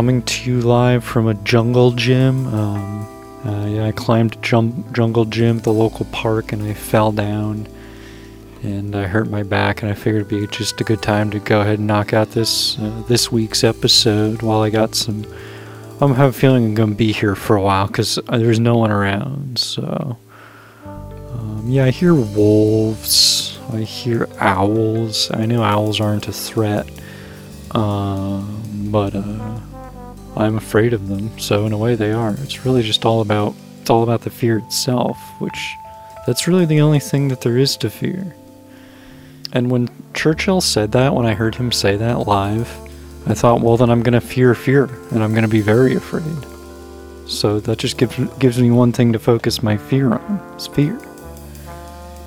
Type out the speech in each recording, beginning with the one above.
coming to you live from a jungle gym. Um, uh, yeah, I climbed a jum- jungle gym at the local park and I fell down and I hurt my back. And I figured it'd be just a good time to go ahead and knock out this uh, this week's episode while I got some. I'm have a feeling I'm gonna be here for a while because there's no one around. So um, yeah, I hear wolves. I hear owls. I know owls aren't a threat, um, but uh, I'm afraid of them. So in a way, they are. It's really just all about it's all about the fear itself, which that's really the only thing that there is to fear. And when Churchill said that, when I heard him say that live, I thought, well, then I'm gonna fear fear, and I'm gonna be very afraid. So that just gives gives me one thing to focus my fear on. It's fear.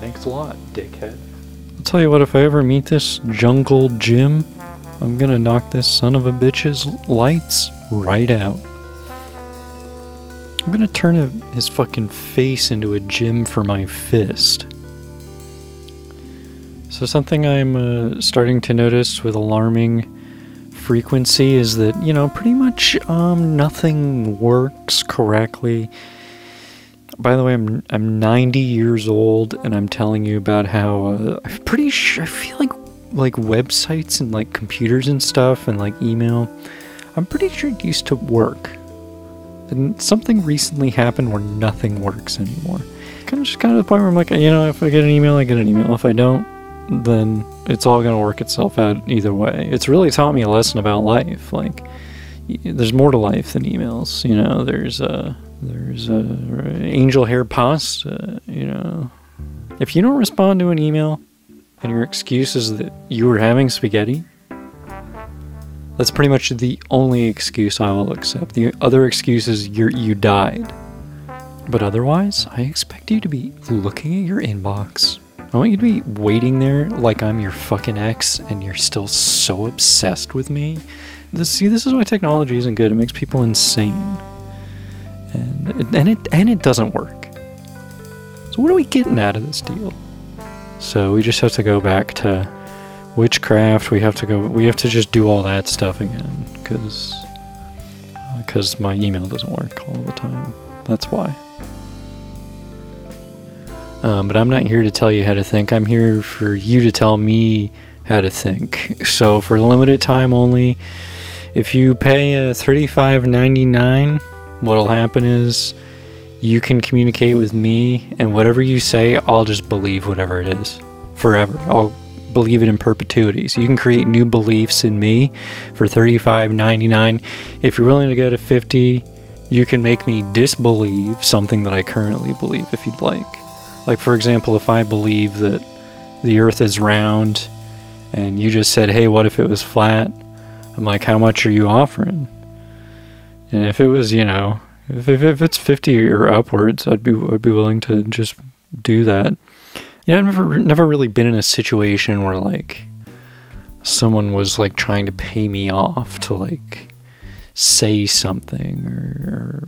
Thanks a lot, dickhead. I'll tell you what, if I ever meet this jungle Jim, I'm gonna knock this son of a bitch's lights right out. I'm gonna turn his fucking face into a gym for my fist. So, something I'm uh, starting to notice with alarming frequency is that, you know, pretty much um, nothing works correctly. By the way, I'm, I'm 90 years old and I'm telling you about how uh, I'm pretty sure, I feel like like websites and like computers and stuff and like email, I'm pretty sure it used to work. And something recently happened where nothing works anymore. Kind of just kind of the point where I'm like, you know, if I get an email, I get an email. If I don't, then it's all going to work itself out either way. It's really taught me a lesson about life. Like, there's more to life than emails. You know, there's a there's a angel hair pasta. You know, if you don't respond to an email, and your excuse is that you were having spaghetti, that's pretty much the only excuse I will accept. The other excuse is you you died. But otherwise, I expect you to be looking at your inbox. I want you to be waiting there like I'm your fucking ex and you're still so obsessed with me. This, see, this is why technology isn't good. It makes people insane. And, and, it, and it doesn't work. So, what are we getting out of this deal? So we just have to go back to witchcraft. We have to go. We have to just do all that stuff again because because uh, my email doesn't work all the time. That's why. Um, but I'm not here to tell you how to think. I'm here for you to tell me how to think. So for limited time only, if you pay a $35.99, what'll happen is you can communicate with me, and whatever you say, I'll just believe whatever it is forever. I'll believe it in perpetuity. So you can create new beliefs in me for $35.99. If you're willing to go to 50, you can make me disbelieve something that I currently believe if you'd like. Like for example, if I believe that the earth is round and you just said, "Hey, what if it was flat?" I'm like, "How much are you offering?" And if it was, you know, if, if, if it's 50 or upwards, I'd be I'd be willing to just do that. Yeah, I've never never really been in a situation where like someone was like trying to pay me off to like say something or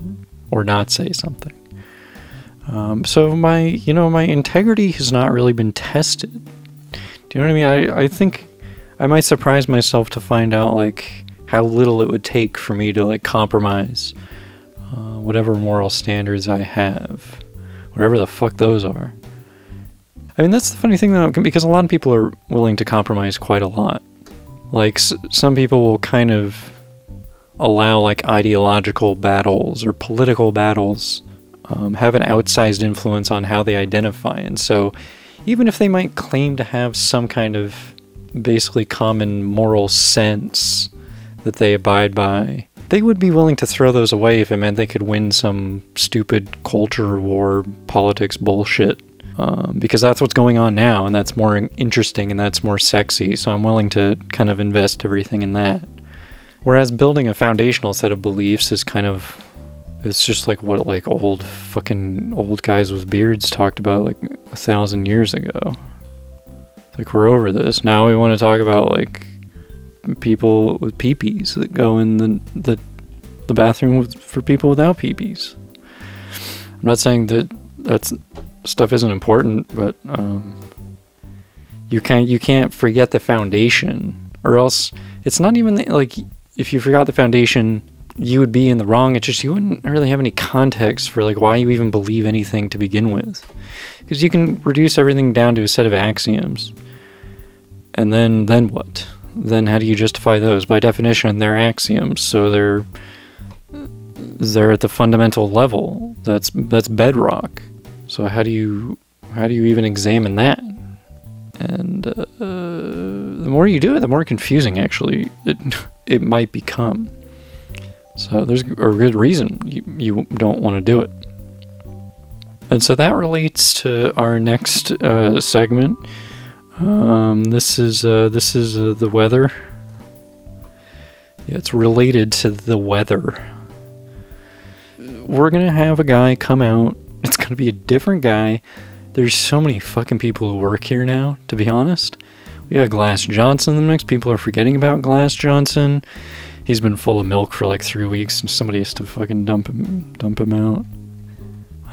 or, or not say something. Um, so my you know my integrity has not really been tested. Do you know what I mean? I, I think I might surprise myself to find out like how little it would take for me to like compromise uh, whatever moral standards I have, whatever the fuck those are. I mean, that's the funny thing though, because a lot of people are willing to compromise quite a lot. Like, s- some people will kind of allow like ideological battles or political battles um, have an outsized influence on how they identify. And so, even if they might claim to have some kind of basically common moral sense that they abide by, they would be willing to throw those away if it meant they could win some stupid culture war politics bullshit. Um, because that's what's going on now, and that's more interesting and that's more sexy. So I'm willing to kind of invest everything in that. Whereas building a foundational set of beliefs is kind of it's just like what like old fucking old guys with beards talked about like a thousand years ago. Like we're over this. Now we want to talk about like people with peepees that go in the the, the bathroom with, for people without peepees. I'm not saying that that's stuff isn't important, but um, you can't you can't forget the foundation, or else it's not even like if you forgot the foundation, you would be in the wrong. It's just you wouldn't really have any context for like why you even believe anything to begin with, because you can reduce everything down to a set of axioms, and then then what? Then how do you justify those? By definition, they're axioms, so they're they're at the fundamental level. That's that's bedrock. So how do you how do you even examine that? And uh, the more you do it, the more confusing actually it it might become. So there's a good reason you, you don't want to do it. And so that relates to our next uh, segment. Um, this is uh, this is uh, the weather. Yeah, it's related to the weather. We're gonna have a guy come out. It's gonna be a different guy. There's so many fucking people who work here now. To be honest, we got Glass Johnson. In the mix. people are forgetting about Glass Johnson. He's been full of milk for like three weeks, and somebody has to fucking dump him, dump him out.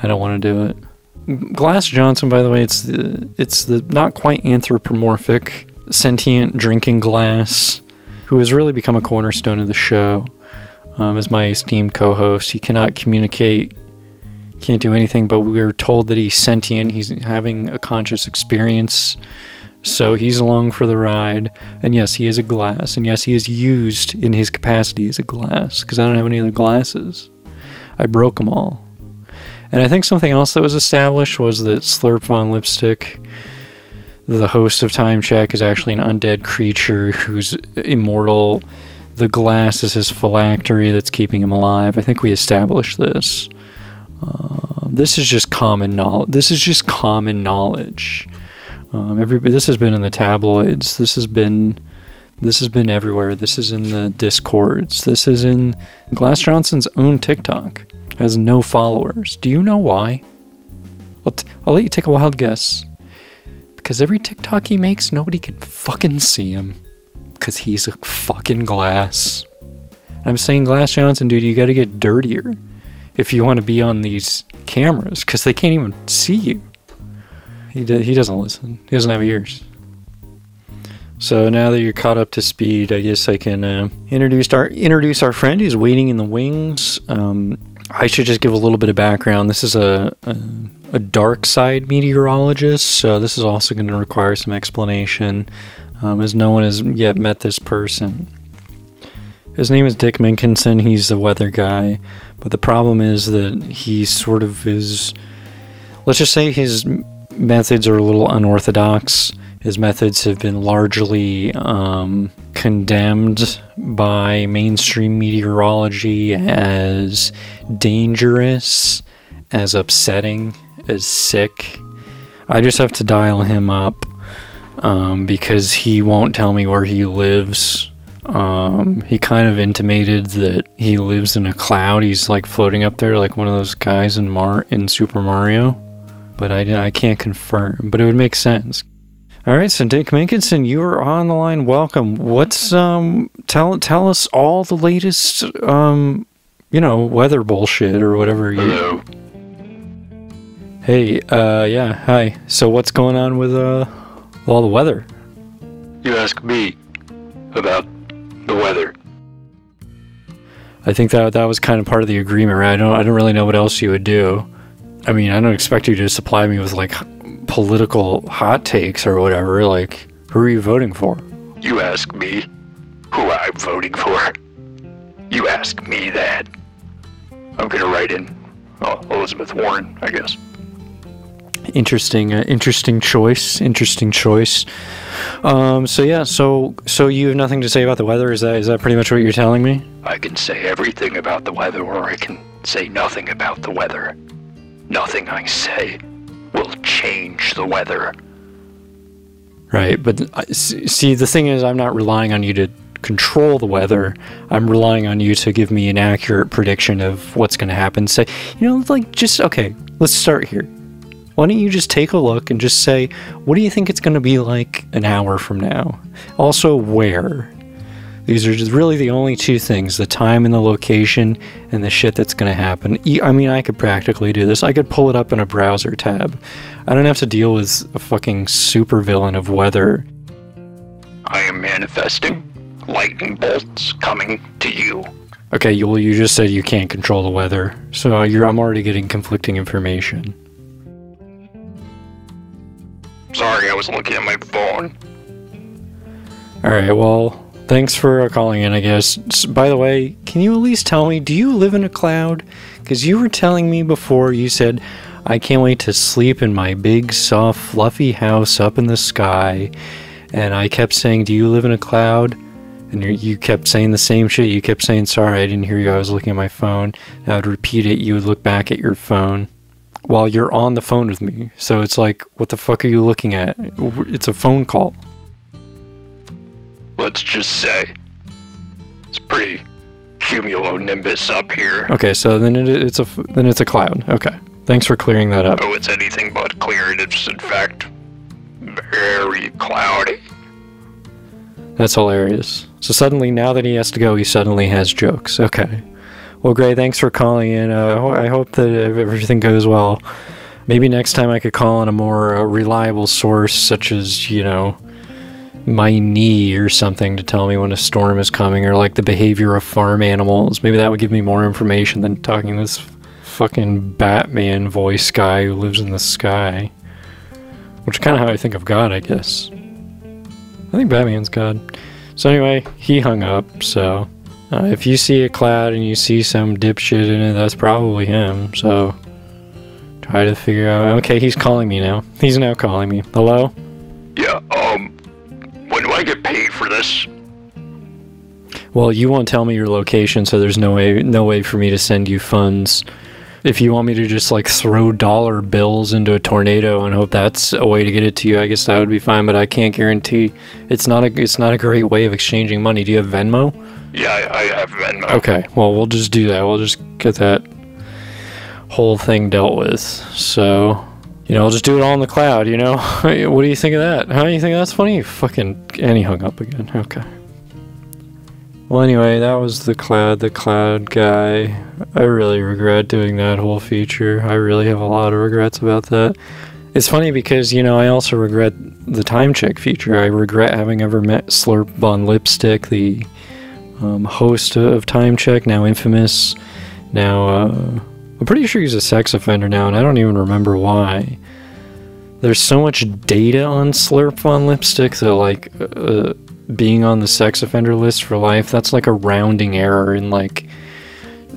I don't want to do it. Glass Johnson, by the way, it's the it's the not quite anthropomorphic sentient drinking glass, who has really become a cornerstone of the show. Um, as my esteemed co-host, he cannot communicate, can't do anything. But we are told that he's sentient. He's having a conscious experience so he's along for the ride. And yes, he is a glass. And yes, he is used in his capacity as a glass because I don't have any other glasses. I broke them all. And I think something else that was established was that Slurp Von Lipstick, the host of Time Check, is actually an undead creature who's immortal. The glass is his phylactery that's keeping him alive. I think we established this. Uh, this is just common knowledge. This is just common knowledge. Um, everybody, this has been in the tabloids. This has been, this has been everywhere. This is in the discords. This is in Glass Johnson's own TikTok. Has no followers. Do you know why? I'll, t- I'll let you take a wild guess. Because every TikTok he makes, nobody can fucking see him. Because he's a fucking glass. I'm saying, Glass Johnson, dude, you gotta get dirtier if you want to be on these cameras. Because they can't even see you. He he doesn't listen. He doesn't have ears. So now that you're caught up to speed, I guess I can uh, introduce our introduce our friend who's waiting in the wings. Um, I should just give a little bit of background. This is a, a, a dark side meteorologist, so this is also going to require some explanation, um, as no one has yet met this person. His name is Dick Minkinson. He's the weather guy, but the problem is that he sort of is. Let's just say his methods are a little unorthodox. His methods have been largely um, condemned by mainstream meteorology as dangerous, as upsetting, as sick. I just have to dial him up um, because he won't tell me where he lives. Um, he kind of intimated that he lives in a cloud. He's like floating up there, like one of those guys in Mar in Super Mario but I, I can't confirm. But it would make sense. All right, so Dick Minkinson, you are on the line. Welcome. What's um tell tell us all the latest um you know weather bullshit or whatever. You... Hello. Hey, uh, yeah, hi. So what's going on with uh all the weather? You ask me about the weather. I think that that was kind of part of the agreement, right? I don't I don't really know what else you would do. I mean, I don't expect you to supply me with like political hot takes or whatever. Like, who are you voting for? You ask me who I'm voting for. You ask me that. I'm gonna write in oh, Elizabeth Warren, I guess. Interesting, uh, interesting choice. Interesting choice. Um, so yeah, so so you have nothing to say about the weather? Is that is that pretty much what you're telling me? I can say everything about the weather, or I can say nothing about the weather. Nothing I say will change the weather. Right, but uh, see, the thing is, I'm not relying on you to control the weather. I'm relying on you to give me an accurate prediction of what's going to happen. Say, you know, like just okay. Let's start here. Why don't you just take a look and just say, what do you think it's going to be like an hour from now? Also, where? These are just really the only two things the time and the location and the shit that's going to happen. I mean, I could practically do this. I could pull it up in a browser tab. I don't have to deal with a fucking supervillain of weather. I am manifesting lightning bolts coming to you. Okay, you, well, you just said you can't control the weather, so uh, you're, I'm already getting conflicting information. Was looking at my phone. All right, well, thanks for calling in, I guess. By the way, can you at least tell me, do you live in a cloud? Because you were telling me before, you said, I can't wait to sleep in my big, soft, fluffy house up in the sky. And I kept saying, Do you live in a cloud? And you you kept saying the same shit. You kept saying, Sorry, I didn't hear you. I was looking at my phone. And I would repeat it. You would look back at your phone while you're on the phone with me. So it's like, What the fuck are you looking at? It's a phone call. Let's just say it's pretty cumulonimbus up here. Okay, so then it, it's a then it's a cloud. Okay, thanks for clearing that up. Oh, it's anything but clear. It's in fact very cloudy. That's hilarious. So suddenly, now that he has to go, he suddenly has jokes. Okay. Well, Gray, thanks for calling in. Uh, ho- I hope that everything goes well. Maybe next time I could call on a more uh, reliable source, such as you know my knee or something, to tell me when a storm is coming, or like the behavior of farm animals. Maybe that would give me more information than talking to this fucking Batman voice guy who lives in the sky. Which is kind of how I think of God, I guess. I think Batman's God. So anyway, he hung up. So uh, if you see a cloud and you see some dipshit in it, that's probably him. So try to figure out. Okay, he's calling me now. He's now calling me. Hello. Yeah, um, when do I get paid for this? Well, you won't tell me your location, so there's no way, no way for me to send you funds. If you want me to just like throw dollar bills into a tornado and hope that's a way to get it to you, I guess that would be fine. But I can't guarantee. It's not a, it's not a great way of exchanging money. Do you have Venmo? Yeah, I, I have Venmo. Okay, well, we'll just do that. We'll just get that whole thing dealt with. So, you know, I'll just do it all in the cloud, you know? what do you think of that? How do you think that's funny? Fucking. And he hung up again. Okay. Well, anyway, that was the cloud, the cloud guy. I really regret doing that whole feature. I really have a lot of regrets about that. It's funny because, you know, I also regret the time check feature. I regret having ever met Slurp Von Lipstick, the um, host of Time Check, now infamous. Now, uh, I'm pretty sure he's a sex offender now, and I don't even remember why. There's so much data on Slurp Von Lipstick that, like, uh, being on the sex offender list for life, that's like a rounding error in, like,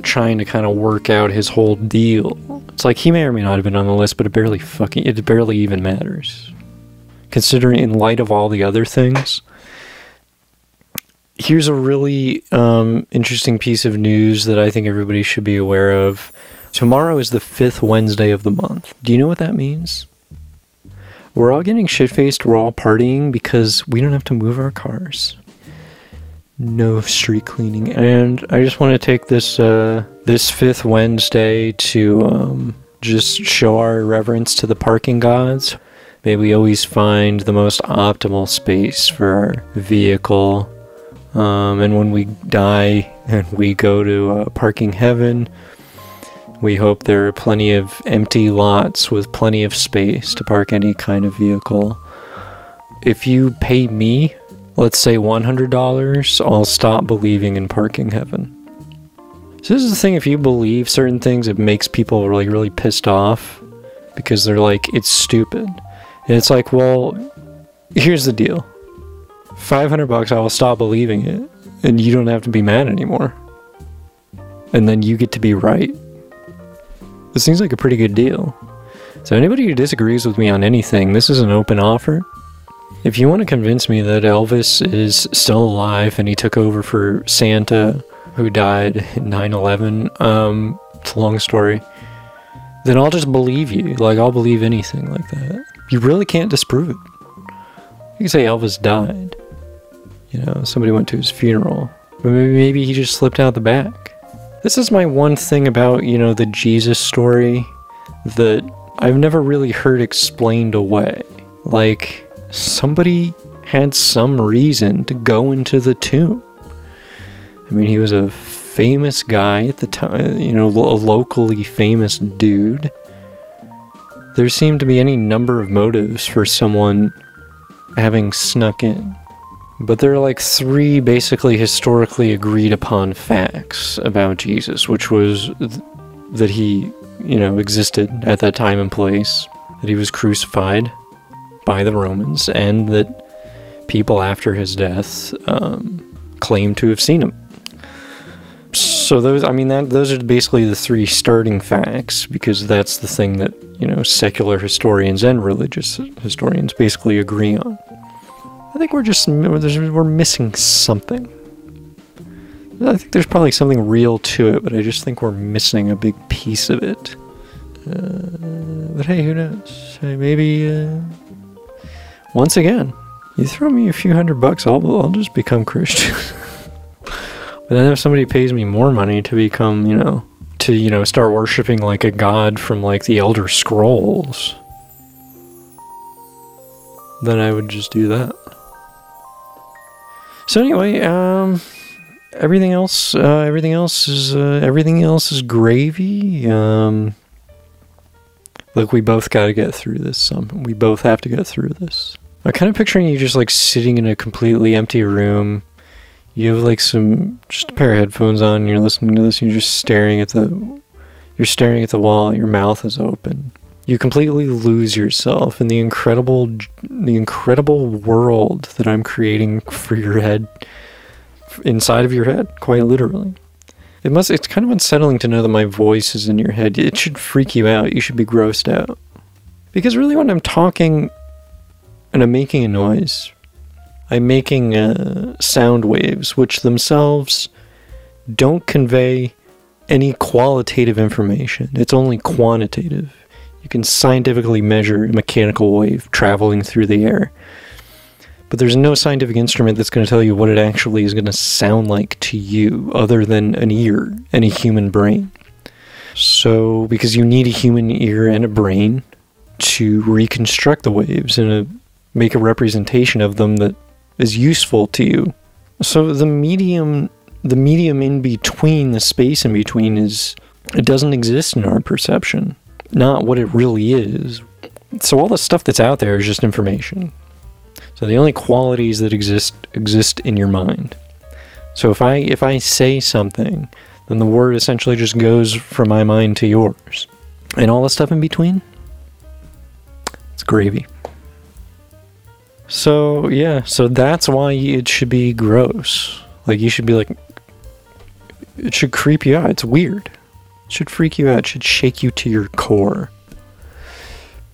trying to kind of work out his whole deal. It's like he may or may not have been on the list, but it barely fucking, it barely even matters. Considering in light of all the other things here's a really um, interesting piece of news that I think everybody should be aware of. Tomorrow is the fifth Wednesday of the month. Do you know what that means? We're all getting shit faced, we're all partying because we don't have to move our cars. No street cleaning. And I just want to take this uh, this fifth Wednesday to um, just show our reverence to the parking gods. May we always find the most optimal space for our vehicle um, and when we die and we go to uh, parking heaven, we hope there are plenty of empty lots with plenty of space to park any kind of vehicle. If you pay me, let's say $100, I'll stop believing in parking heaven. So this is the thing, if you believe certain things, it makes people really, really pissed off because they're like, it's stupid. And it's like, well, here's the deal 500 bucks, I will stop believing it, and you don't have to be mad anymore. And then you get to be right. This seems like a pretty good deal. So, anybody who disagrees with me on anything, this is an open offer. If you want to convince me that Elvis is still alive and he took over for Santa, who died in 9 11, um, it's a long story, then I'll just believe you. Like, I'll believe anything like that. You really can't disprove it. You can say Elvis died. You know, somebody went to his funeral. But maybe, maybe he just slipped out the back. This is my one thing about, you know, the Jesus story that I've never really heard explained away. Like, somebody had some reason to go into the tomb. I mean, he was a famous guy at the time, you know, a locally famous dude. There seemed to be any number of motives for someone having snuck in. But there are like three basically historically agreed upon facts about Jesus, which was th- that he, you know, existed at that time and place, that he was crucified by the Romans, and that people after his death um, claim to have seen him. So those, I mean, that those are basically the three starting facts because that's the thing that you know secular historians and religious historians basically agree on. I think we're just we're missing something. I think there's probably something real to it, but I just think we're missing a big piece of it. Uh, but hey, who knows? Hey, maybe uh, once again, you throw me a few hundred bucks, I'll I'll just become Christian. but then if somebody pays me more money to become, you know, to you know start worshiping like a god from like the Elder Scrolls, then I would just do that. So anyway, um, everything else, uh, everything else is uh, everything else is gravy. Um, look, we both got to get through this. Some we both have to get through this. I'm kind of picturing you just like sitting in a completely empty room. You have like some just a pair of headphones on. And you're listening to this. And you're just staring at the. You're staring at the wall. Your mouth is open. You completely lose yourself in the incredible, the incredible world that I'm creating for your head, inside of your head, quite literally. It must. It's kind of unsettling to know that my voice is in your head. It should freak you out. You should be grossed out, because really, when I'm talking, and I'm making a noise, I'm making uh, sound waves, which themselves don't convey any qualitative information. It's only quantitative you can scientifically measure a mechanical wave traveling through the air. But there's no scientific instrument that's going to tell you what it actually is going to sound like to you, other than an ear and a human brain. So, because you need a human ear and a brain to reconstruct the waves and make a representation of them that is useful to you. So, the medium, the medium in between, the space in between, is it doesn't exist in our perception not what it really is. So all the stuff that's out there is just information. So the only qualities that exist exist in your mind. So if I if I say something, then the word essentially just goes from my mind to yours. And all the stuff in between, it's gravy. So yeah, so that's why it should be gross. Like you should be like it should creep you out. It's weird should freak you out, should shake you to your core.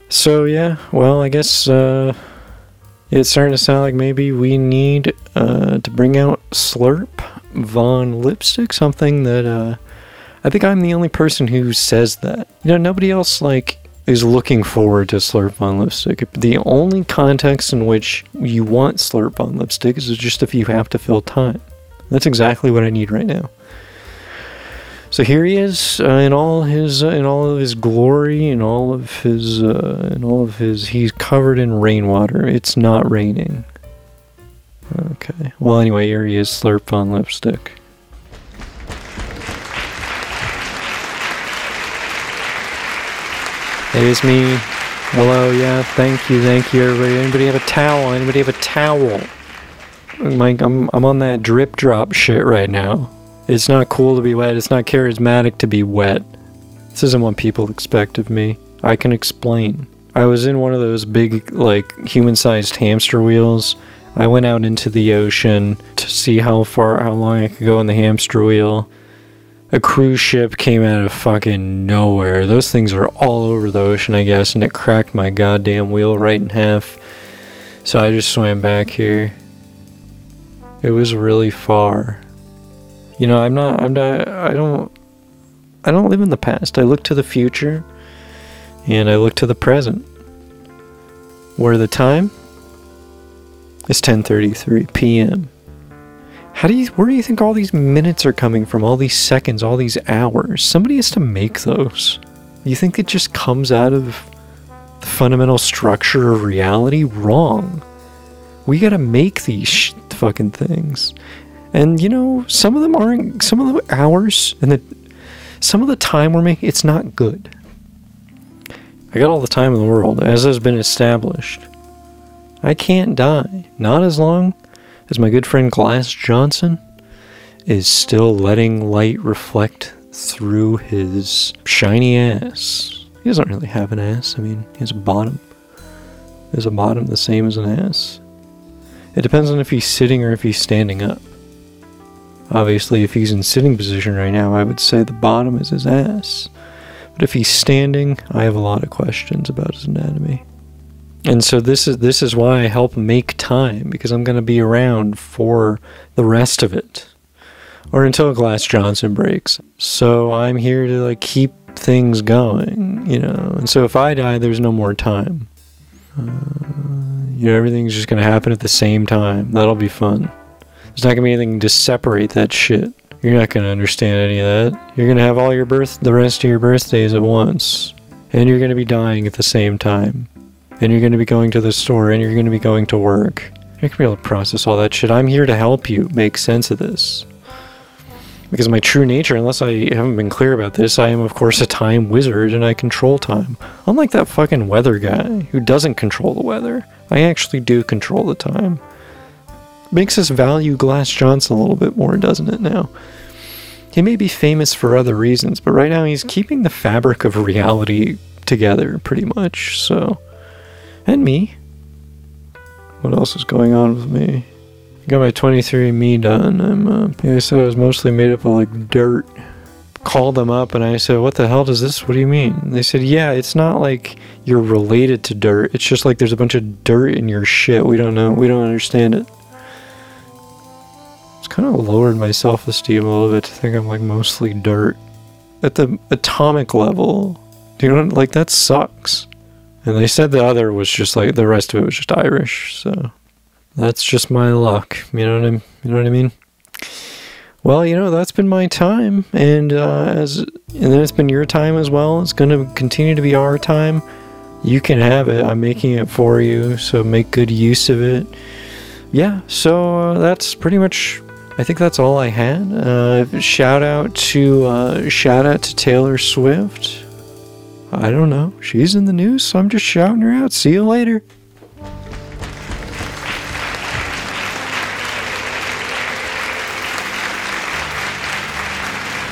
So yeah, well, I guess uh, it's starting to sound like maybe we need uh, to bring out Slurp Von Lipstick, something that uh, I think I'm the only person who says that. You know, nobody else like is looking forward to Slurp Von Lipstick. The only context in which you want Slurp Von Lipstick is just if you have to fill time. That's exactly what I need right now. So here he is uh, in all his uh, in all of his glory, in all of his uh, in all of his. He's covered in rainwater. It's not raining. Okay. Well, anyway, here he is, Slurp Von Lipstick. Is me. Hello, yeah, thank you, thank you, everybody. Anybody have a towel? Anybody have a towel? Mike, I'm I'm on that drip drop shit right now. It's not cool to be wet. It's not charismatic to be wet. This isn't what people expect of me. I can explain. I was in one of those big, like, human sized hamster wheels. I went out into the ocean to see how far, how long I could go in the hamster wheel. A cruise ship came out of fucking nowhere. Those things are all over the ocean, I guess, and it cracked my goddamn wheel right in half. So I just swam back here. It was really far. You know, I'm not, uh, I'm not, I don't, I don't live in the past. I look to the future and I look to the present. Where the time is 10:33 p.m. How do you where do you think all these minutes are coming from? All these seconds, all these hours? Somebody has to make those. You think it just comes out of the fundamental structure of reality? Wrong. We got to make these sh- fucking things. And you know, some of them aren't. Some of the hours and the some of the time we're making, it's not good. I got all the time in the world, as has been established. I can't die. Not as long As my good friend Glass Johnson is still letting light reflect through his shiny ass. He doesn't really have an ass. I mean, he has a bottom. Is a bottom the same as an ass? It depends on if he's sitting or if he's standing up. Obviously, if he's in sitting position right now, I would say the bottom is his ass. But if he's standing, I have a lot of questions about his anatomy. And so this is this is why I help make time because I'm going to be around for the rest of it or until Glass Johnson breaks. So I'm here to like keep things going, you know. And so if I die, there's no more time. Uh, you know, everything's just gonna happen at the same time. That'll be fun. There's not gonna be anything to separate that shit. You're not gonna understand any of that. You're gonna have all your birth, the rest of your birthdays at once, and you're gonna be dying at the same time, and you're gonna be going to the store, and you're gonna be going to work. You're gonna be able to process all that shit. I'm here to help you make sense of this. Because my true nature, unless I haven't been clear about this, I am of course a time wizard and I control time. Unlike that fucking weather guy who doesn't control the weather, I actually do control the time. Makes us value Glass Johnson a little bit more, doesn't it now? He may be famous for other reasons, but right now he's keeping the fabric of reality together pretty much, so. And me. What else is going on with me? I got my 23andMe done. I'm, uh, like I said, it was mostly made up of like dirt. Called them up and I said, What the hell does this? What do you mean? And they said, Yeah, it's not like you're related to dirt. It's just like there's a bunch of dirt in your shit. We don't know. We don't understand it. Kind of lowered my self esteem a little bit to think I'm like mostly dirt. At the atomic level, do you know, what, like that sucks. And they said the other was just like the rest of it was just Irish, so that's just my luck. You know what I you know what I mean? Well, you know that's been my time, and uh, as and then it's been your time as well. It's going to continue to be our time. You can have it. I'm making it for you, so make good use of it. Yeah. So uh, that's pretty much. I think that's all I had. Uh, shout out to uh, shout out to Taylor Swift. I don't know. She's in the news, so I'm just shouting her out. See you later.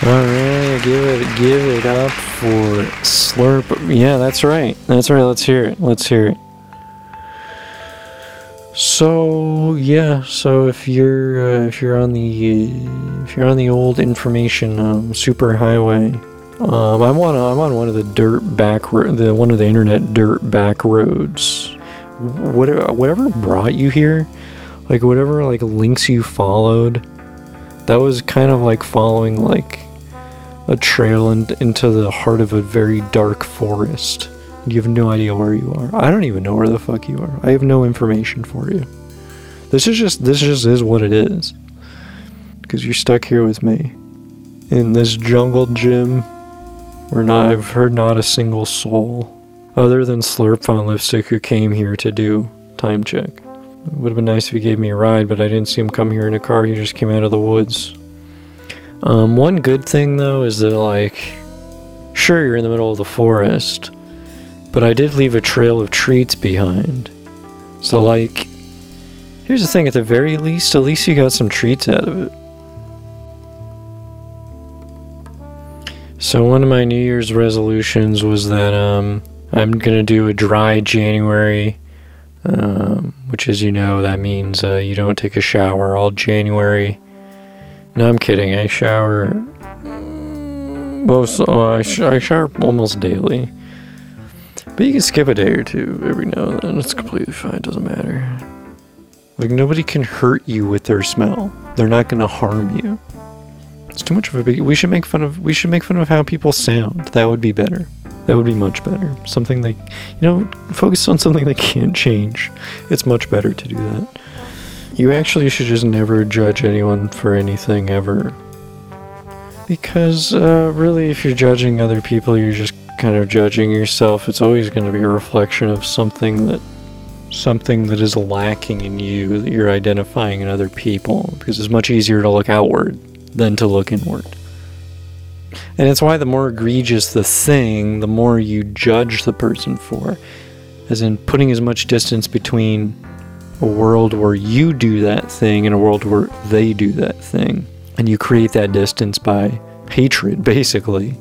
All right, give it, give it up for Slurp. Yeah, that's right. That's right. Let's hear it. Let's hear it. So yeah, so if you're uh, if you're on the if you're on the old information um, super highway, um, I'm on I'm on one of the dirt back ro- the one of the internet dirt back roads. Whatever whatever brought you here, like whatever like links you followed, that was kind of like following like a trail in, into the heart of a very dark forest. You have no idea where you are. I don't even know where the fuck you are. I have no information for you. This is just this just is what it is. Because you're stuck here with me in this jungle gym where not, I've heard not a single soul other than Slurp Von Lipstick who came here to do time check. It would have been nice if he gave me a ride, but I didn't see him come here in a car. He just came out of the woods. Um, one good thing though is that like, sure you're in the middle of the forest, but I did leave a trail of treats behind. So like, here's the thing: at the very least, at least you got some treats out of it. So one of my New Year's resolutions was that um, I'm gonna do a dry January, um, which, as you know, that means uh, you don't take a shower all January no, I'm kidding. I shower most. Oh, I, sh- I shower almost daily. But you can skip a day or two every now and then. It's completely fine. It doesn't matter. Like nobody can hurt you with their smell. They're not gonna harm you. It's too much of a big. We should make fun of. We should make fun of how people sound. That would be better. That would be much better. Something like, you know, focus on something that can't change. It's much better to do that. You actually should just never judge anyone for anything ever. Because, uh, really, if you're judging other people, you're just kind of judging yourself. It's always going to be a reflection of something that something that is lacking in you that you're identifying in other people because it's much easier to look outward than to look inward. And it's why the more egregious the thing, the more you judge the person for. As in putting as much distance between a world where you do that thing and a world where they do that thing. And you create that distance by hatred, basically.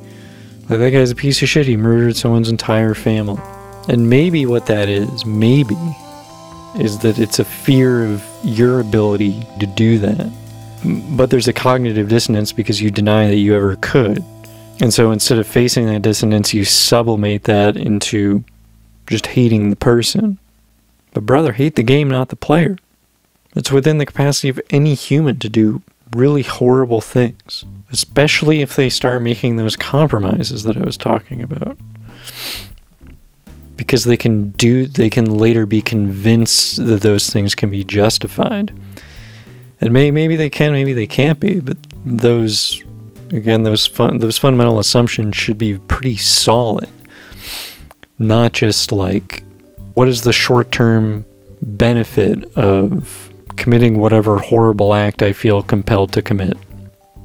That guy's a piece of shit. He murdered someone's entire family. And maybe what that is, maybe, is that it's a fear of your ability to do that. But there's a cognitive dissonance because you deny that you ever could. And so instead of facing that dissonance, you sublimate that into just hating the person. But brother, hate the game, not the player. It's within the capacity of any human to do really horrible things, especially if they start making those compromises that I was talking about. Because they can do, they can later be convinced that those things can be justified. And may, maybe they can, maybe they can't be, but those, again, those fun, those fundamental assumptions should be pretty solid. Not just like, what is the short term benefit of committing whatever horrible act I feel compelled to commit?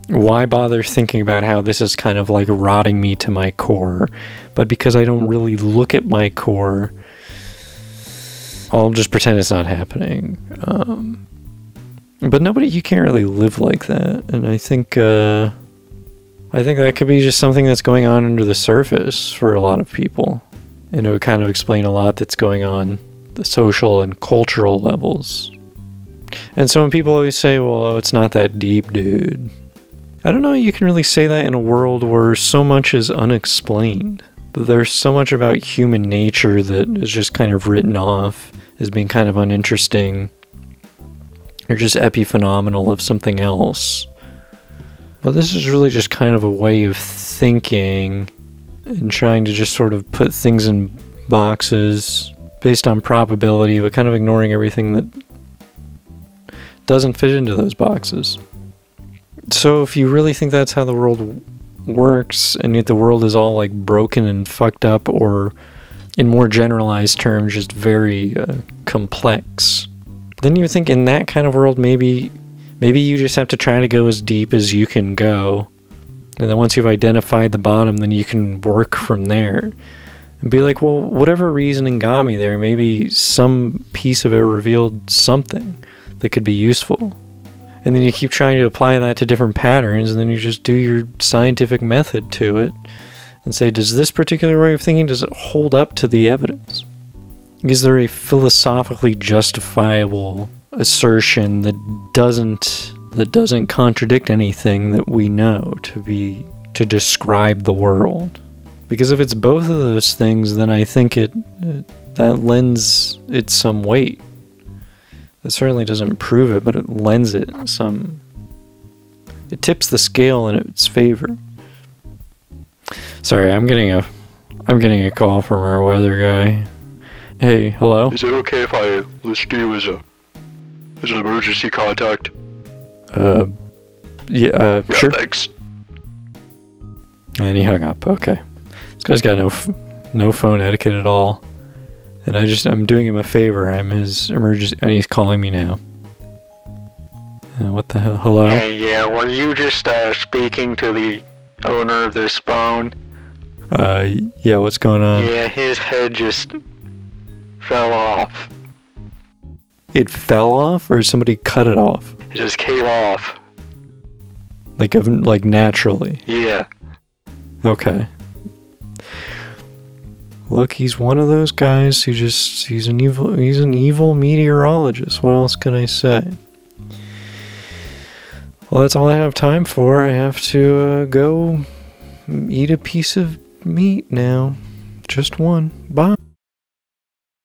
Why bother thinking about how this is kind of like rotting me to my core? But because I don't really look at my core, I'll just pretend it's not happening. Um, but nobody, you can't really live like that. And I think, uh, I think that could be just something that's going on under the surface for a lot of people. And it would kind of explain a lot that's going on the social and cultural levels. And so when people always say, well, oh, it's not that deep, dude. I don't know you can really say that in a world where so much is unexplained. There's so much about human nature that is just kind of written off as being kind of uninteresting or just epiphenomenal of something else. But this is really just kind of a way of thinking and trying to just sort of put things in boxes based on probability, but kind of ignoring everything that doesn't fit into those boxes. So if you really think that's how the world works, and yet the world is all like broken and fucked up, or in more generalized terms, just very uh, complex, then you think in that kind of world, maybe, maybe you just have to try to go as deep as you can go, and then once you've identified the bottom, then you can work from there. And be like, well, whatever reasoning got me there, maybe some piece of it revealed something that could be useful. And then you keep trying to apply that to different patterns and then you just do your scientific method to it and say does this particular way of thinking does it hold up to the evidence? Is there a philosophically justifiable assertion that doesn't that doesn't contradict anything that we know to be to describe the world? Because if it's both of those things then i think it, it that lends it some weight it certainly doesn't prove it, but it lends it some. It tips the scale in its favor. Sorry, I'm getting a, I'm getting a call from our weather guy. Hey, hello. Is it okay if I list you as a as an emergency contact? Uh, yeah, uh, Yeah, sure. thanks. And he hung up. Okay, this guy's got no, f- no phone etiquette at all. And I just, I'm doing him a favor. I'm his emergency, and he's calling me now. Uh, what the hell? Hello. Hey, yeah, were you just uh, speaking to the owner of this phone? Uh, yeah. What's going on? Yeah, his head just fell off. It fell off, or somebody cut it off? It just came off. Like, like naturally. Yeah. Okay. Look, he's one of those guys who just he's an evil he's an evil meteorologist. What else can I say? Well, that's all I have time for. I have to uh, go eat a piece of meat now. Just one. Bye.